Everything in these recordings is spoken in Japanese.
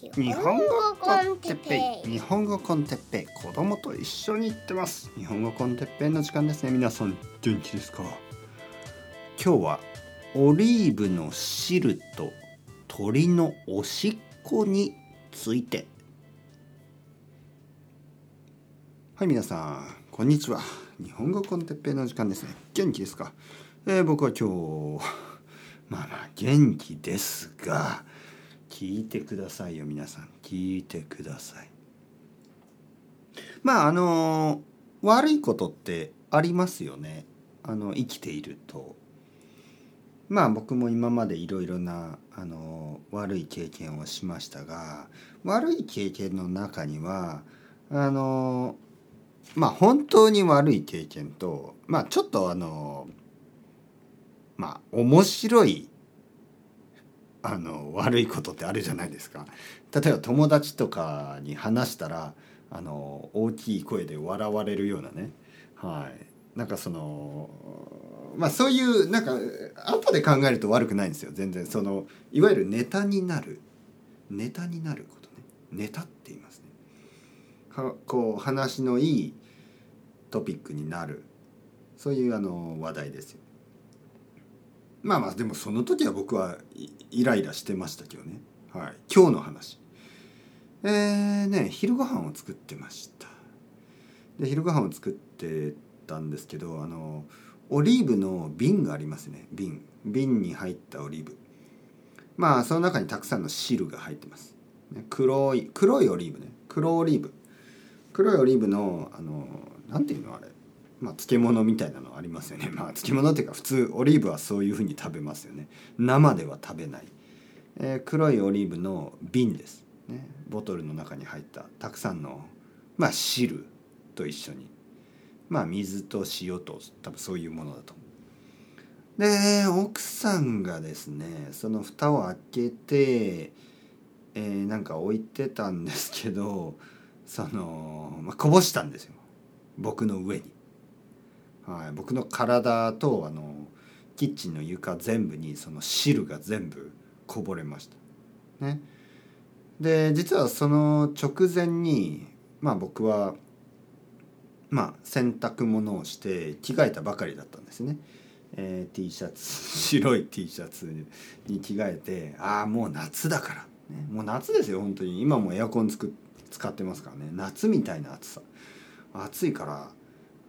日本語コンテッペイ。日本語コンテッペイ。子供と一緒に行ってます。日本語コンテッペイの時間ですね。皆さん元気ですか？今日はオリーブの汁と鳥のおしっこについて。はい皆さんこんにちは。日本語コンテッペイの時間ですね。元気ですか、えー、僕は今日まあまあ元気ですが聞いてくださいよ皆さん。聞いてください。まああの悪いことってありますよね。あの生きていると。まあ僕も今までいろいろなあの悪い経験をしましたが悪い経験の中にはあのまあ本当に悪い経験とまあちょっとあのまあ面白いあの悪いことってあるじゃないですか。例えば友達とかに話したらあの大きい声で笑われるようなね、はい、なんかそのまあそういうなんか後で考えると悪くないんですよ。全然。そのいわゆるネタになる。ネタになることね。ネタって言いますね。こう話のいいトピックになる。そういうあの話題ですよ。まあまあでもその時は僕はイライラしてましたけどね、はい、今日の話。えーね昼ご飯を作ってました。で昼ご飯を作ってたんですけどあのオリーブの瓶がありますね。瓶。瓶に入ったオリーブ。まあその中にたくさんの汁が入ってます、ね、黒い黒いオリーブね。黒オリーブ。黒いオリーブのあのなんていうのあれ。まあ、漬物みたいなのありますよね。まあ、漬物っていうか普通オリーブはそういうふうに食べますよね。生では食べない。えー、黒いオリーブの瓶です。ね、ボトルの中に入ったたくさんの、まあ、汁と一緒に、まあ、水と塩と多分そういうものだと。で奥さんがですねその蓋を開けて、えー、なんか置いてたんですけどその、まあ、こぼしたんですよ僕の上に。はい、僕の体とあのキッチンの床全部にその汁が全部こぼれました。ね、で実はその直前にまあ僕はまあ洗濯物をして着替えたばかりだったんですね。えー、T シャツ 白い T シャツに着替えてああもう夏だから、ね、もう夏ですよ本当に。今もエアコンつく使ってますからね。夏みたいな暑さ。暑いから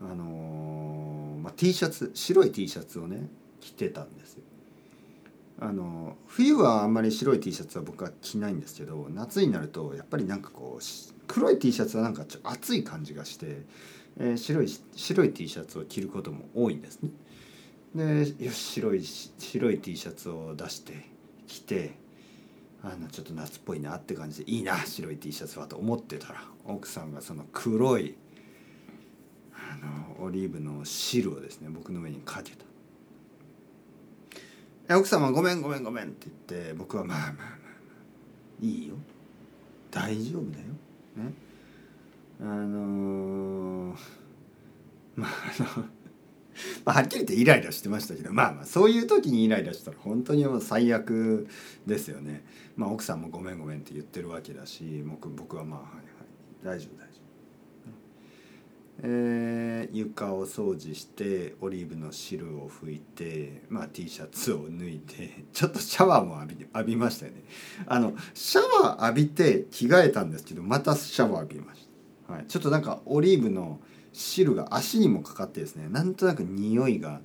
あのー、まあ、T シャツ白い T シャツをね着てたんですよ。あの冬はあんまり白い T シャツは僕は着ないんですけど夏になるとやっぱりなんかこう黒い T シャツはなんかちょ暑い感じがして、えー、白い白い T シャツを着ることも多いんですね。でよし白い白い T シャツを出して着てあのちょっと夏っぽいなって感じでいいな白い T シャツはと思ってたら奥さんがその黒いのオリーブの汁をですね僕の上にかけた奥様ごめんごめんごめんって言って僕はまあまあまあまあいいよ大丈夫だよねあのー、まああの まあ、はっきり言ってイライラしてましたけどまあまあそういう時にイライラしたら本当にもう最悪ですよね。まあ奥さんもごめんごめんって言ってるわけだし僕僕はまあはいはい大丈夫大丈夫。えー、床を掃除してオリーブの汁を拭いて、まあ、T シャツを脱いでちょっとシャワーも浴び浴びましたよね。あのシャワー浴びて着替えたんですけどまたシャワー浴びました、はい、ちょっとなんかオリーブの汁が足にもかかってですねなんとなく匂いが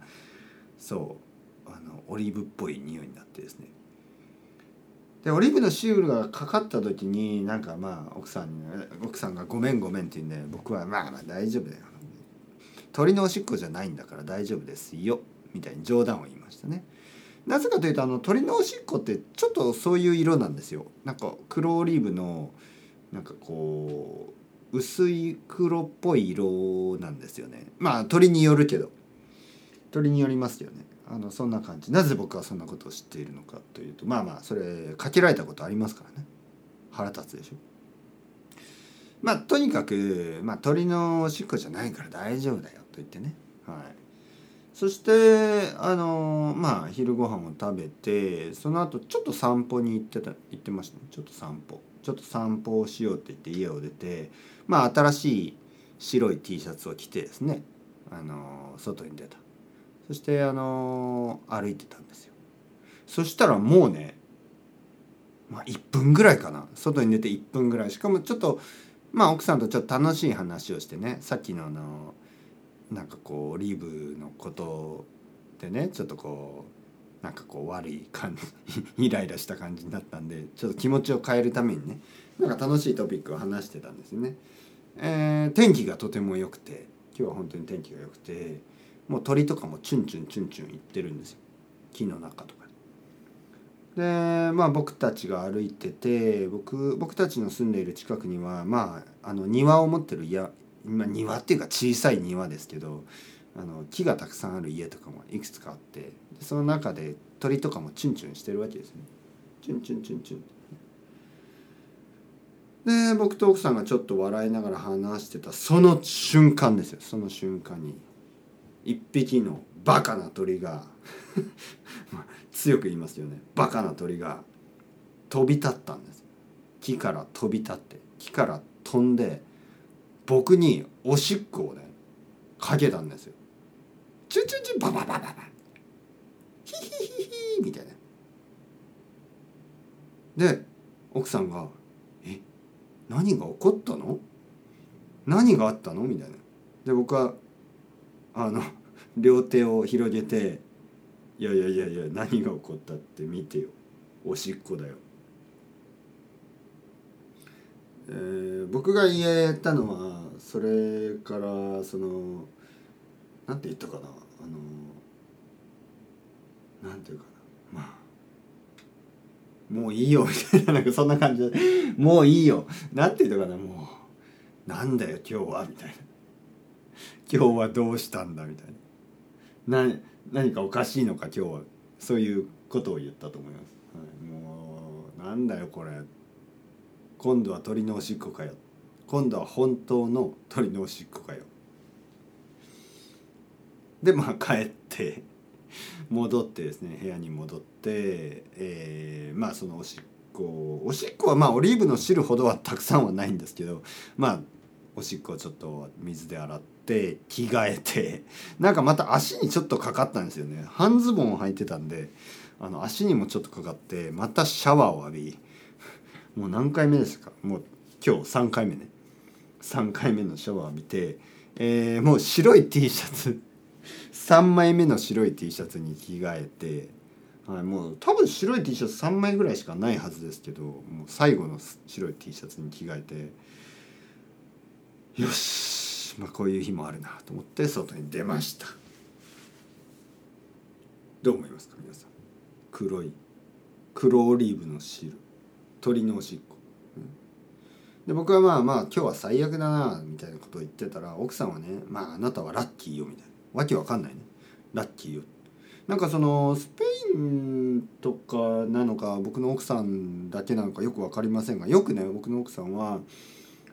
そうあのオリーブっぽい匂いになってですね。でオリーブのシールがかかった時になんかまあ奥さん奥さんが「ごめんごめん」って言うんで僕は「まあまあ大丈夫だよ」鳥のおしっこじゃないんだから大丈夫ですよみたいに冗談を言いましたね。なぜかというとあの鳥のおしっこってちょっとそういう色なんですよ。なんか黒オリーブのなんかこう薄い黒っぽい色なんですよね。まあ鳥によるけど鳥によりますよね。あのそんな感じ。なぜ僕はそんなことを知っているのかというとまあまあそれかけられたことありますからね。腹立つでしょ。まあとにかく、まあ、鳥のおしっこじゃないから大丈夫だよと言ってね、はい。そしてあのまあ昼ご飯を食べてその後ちょっと散歩に行ってた行ってましたね。ちょっと散歩。ちょっと散歩をしようって言って家を出てまあ新しい白い T シャツを着てですね。あの外に出た。そしてあの歩いてたんですよ。そしたらもうねまあ1分ぐらいかな。外に出て1分ぐらい。しかもちょっとまあ奥さんとちょっと楽しい話をしてねさっきのあのなんかこうオリーブのことでねちょっとこうなんかこう悪い感じ イライラした感じになったんでちょっと気持ちを変えるためにねなんか楽しいトピックを話してたんですね。えー、天気がとても良くて今日は本当に天気が良くてもう鳥とかもチュンチュンチュンチュン行ってるんですよ木の中とかで。でまあ僕たちが歩いてて僕僕たちの住んでいる近くにはまああの庭を持ってる家まあ、庭っていうか小さい庭ですけどあの木がたくさんある家とかもいくつかあってその中で鳥とかもチュンチュンしてるわけですね。チュンチュンチュンチュンで僕と奥さんがちょっと笑いながら話してたその瞬間ですよその瞬間に一匹のバカな鳥が 強く言いますよね。バカな鳥が飛び立ったんです。木から飛び立って木から飛んで僕におしっこをねかけたんですよ。チュチュチュバババババ。ヒヒヒヒみたいな。で奥さんが「え何が起こったの？何があったの?」みたいな。で僕はあの両手を広げて「いやいやいやいや何が起こったって見てよ。おしっこだよ」えー、僕が言えたのはそれからそのなんて言ったかな。あのなんていうかな。まあもういいよみたいななんかそんな感じで。もういいよ。なんて言ったかな。もうなんだよ今日はみたいな。今日はどうしたんだみたいな。な何かおかしいのか今日はそういうことを言ったと思います、はい、もうなんだよこれ。今度は鳥のおしっこかよ。今度は本当の鳥のおしっこかよ。でまあ帰って戻ってですね部屋に戻って、えー、まあそのおしっこおしっこはまあオリーブの汁ほどはたくさんはないんですけどまあおしっこをちょっと水で洗って着替えて なんかまた足にちょっとかかったんですよね。半ズボンを履いてたんであの足にもちょっとかかってまたシャワーを浴び もう何回目ですか？もう今日3回目ね。3回目のシャワー浴びて、えー、もう白い T シャツ。3枚目の白い T シャツに着替えて、はい、もう多分白い T シャツ3枚ぐらいしかないはずですけどもう最後の白い T シャツに着替えてよし、まあ、こういう日もあるなと思って外に出ました。どう思いますか皆さん？黒い黒オリーブの汁。鳥のおしっこ。で僕はまあまあ今日は最悪だなみたいなことを言ってたら奥さんはね「まああなたはラッキーよ」みたいな。わけわかんないね。ラッキーよ。なんかそのスペインとかなのか僕の奥さんだけなのかよく分かりませんがよくね僕の奥さんは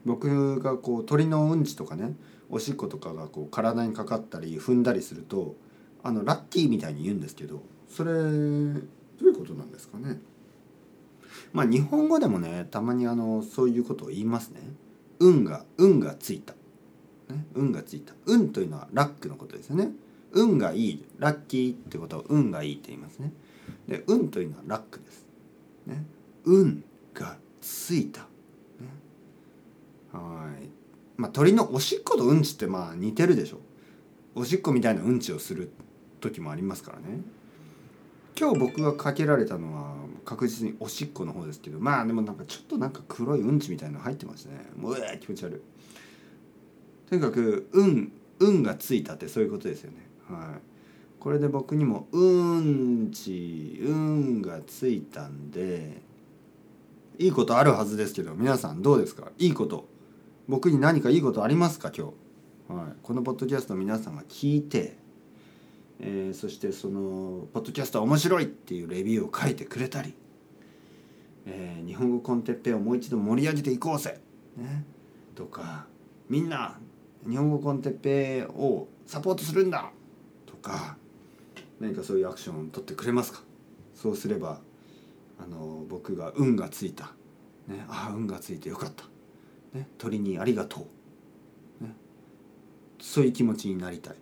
僕がこう鳥のうんちとかねおしっことかがこう体にかかったり踏んだりするとあのラッキーみたいに言うんですけどそれどういうことなんですかね？まあ日本語でもねたまにあのそういうことを言いますね。運が運がついた、ね、運がついた運というのはラックのことですよね。運がいいラッキーってことは運がいいって言いますね。で運というのはラックです。ね、運がついた。まあ鳥のおしっことうんちってまあ似てるでしょ。おしっこみたいなうんちをする時もありますからね。今日僕がかけられたのは確実におしっこの方ですけどまあでもなんかちょっとなんか黒いうんちみたいなの入ってますね。もうえ気持ち悪い。とにかく運運がついたってそういうことですよね。はい。これで僕にもうんち運がついたんでいいことあるはずですけど皆さんどうですか？いいこと。僕に何かいいことありますか？今日、はい、このポッドキャスト皆さんが聞いてえー、そしてその「ポッドキャストは面白い!」っていうレビューを書いてくれたり、えー、日本語コンテッペをもう一度盛り上げていこうぜ、ね、とかみんな日本語コンテッペをサポートするんだ。とか何かそういうアクションを取ってくれますか？そうすればあの僕が運がついた、ね、ああ運がついてよかった、ね、鳥にありがとう、ね、そういう気持ちになりたい。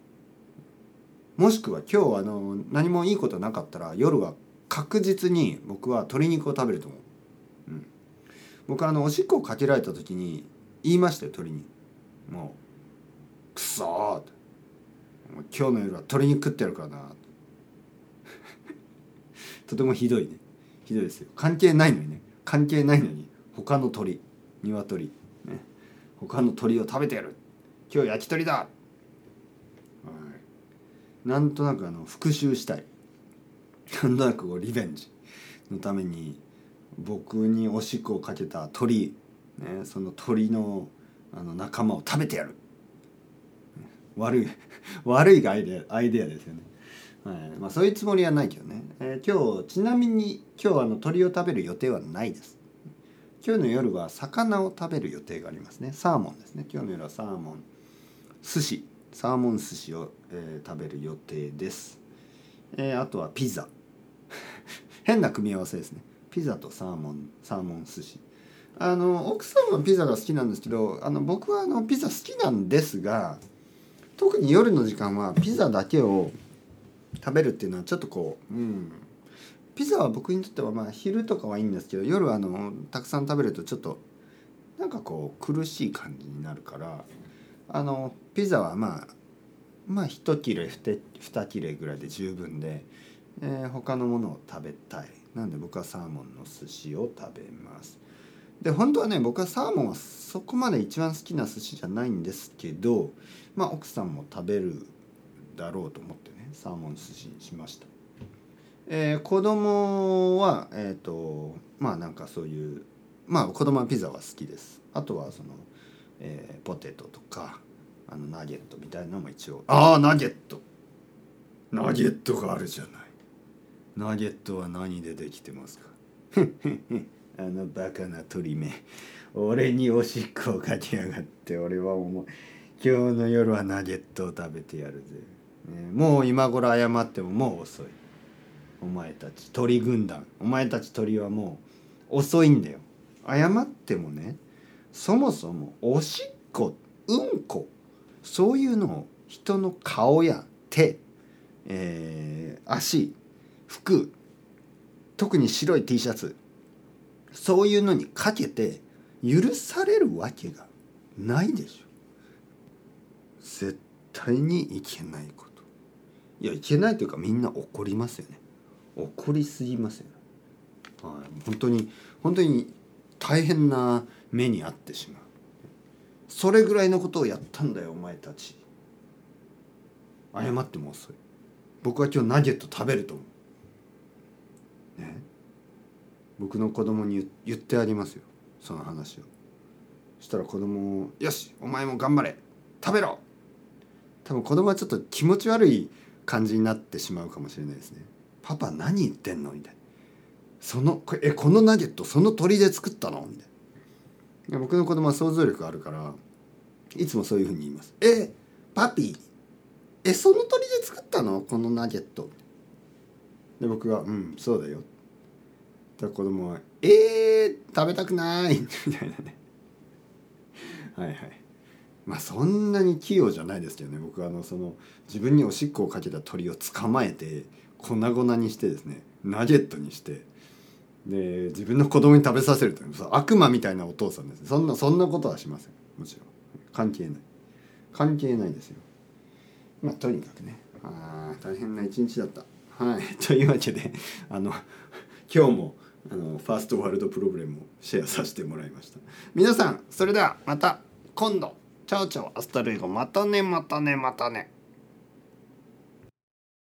もしくは今日あの何もいいことなかったら夜は確実に僕は鶏肉を食べると思う、うん、僕あのおしっこをかけられた時に言いましたよ鳥に。もう「くそー」「今日の夜は鶏肉食ってやるからな」とてもひどいね。ひどいですよ。関係ないのにね。関係ないのに他の鳥鶏。他の鳥を食べてやる。今日焼き鳥だ。なんとなくあの復讐したい。なんとなくこうリベンジのために僕におしっこをかけた鳥、ね、その鳥のあの仲間を食べてやる。悪い 悪いアイデアアイデアですよね、はい。まあ、そういうつもりはないけどね、えー、今日ちなみに今日あの鳥を食べる予定はないです。今日の夜は魚を食べる予定がありますね。サーモンですね。今日の夜はサーモン。寿司。サーモン寿司を、えー、食べる予定です、えー、あとはピザ。変な組み合わせですね。ピザとサーモンサーモン寿司。あの奥さんはピザが好きなんですけどあの僕はあのピザ好きなんですが特に夜の時間はピザだけを食べるっていうのはちょっとこううん。ピザは僕にとってはまあ昼とかはいいんですけど夜あのたくさん食べるとちょっとなんかこう苦しい感じになるからあのピザはまあまあ1切れ 2, 2切れぐらいで十分で、えー、他のものを食べたい。なんで僕はサーモンの寿司を食べます。で本当はね僕はサーモンはそこまで一番好きな寿司じゃないんですけどまあ奥さんも食べるだろうと思ってねサーモン寿司にしました、えー、子供はえっ、ー、とまあなんかそういうまあ子供はピザは好きです。あとはそのえー、ポテトとかあのナゲットみたいなのも一応。ああナゲット。ナゲットがあるじゃない。ナゲットは何でできてますか？あのバカな鳥目俺におしっこをかけやがって俺は思う。今日の夜はナゲットを食べてやるぜ、ね、もう今頃謝ってももう遅い。お前たち鳥軍団。お前たち鳥はもう遅いんだよ。謝ってもねそもそもおしっこうんこそういうのを人の顔や手、えー、足服特に白い T シャツそういうのにかけて許されるわけがないでしょ。絶対にいけないこと。いやいけないというかみんな怒りますよね。怒りすぎますよ、はい、本当に本当に大変な目に遭ってしまう。それぐらいのことをやったんだよお前たち。謝っても遅い。僕は今日ナゲット食べると思う。ね。僕の子供に言ってありますよ。その話を。そしたら子供も「よしお前も頑張れ。食べろ!」多分子供はちょっと気持ち悪い感じになってしまうかもしれないですね「パパ何言ってんの?」みたいな「そのえこのナゲットその鳥で作ったの?」みたいな。僕の子供は想像力あるからいつもそういうふうに言います「えパピーえその鳥で作ったの？このナゲット」で僕が「うんそうだよ」で子供は「えー、食べたくない」みたいなね。はいはい。まあそんなに器用じゃないですけどね。僕はあのその自分におしっこをかけた鳥を捕まえて粉々にしてですねナゲットにしてで自分の子供に食べさせるという悪魔みたいなお父さんですそんなそんなことはしません。もちろん。関係ない。関係ないですよ。まあとにかくね。あ大変な一日だった。はい。というわけであの今日もあのファーストワールドプログラムをシェアさせてもらいました。皆さんそれではまた今度。チャオチャオ。 hasta luego。またねまたねまたね。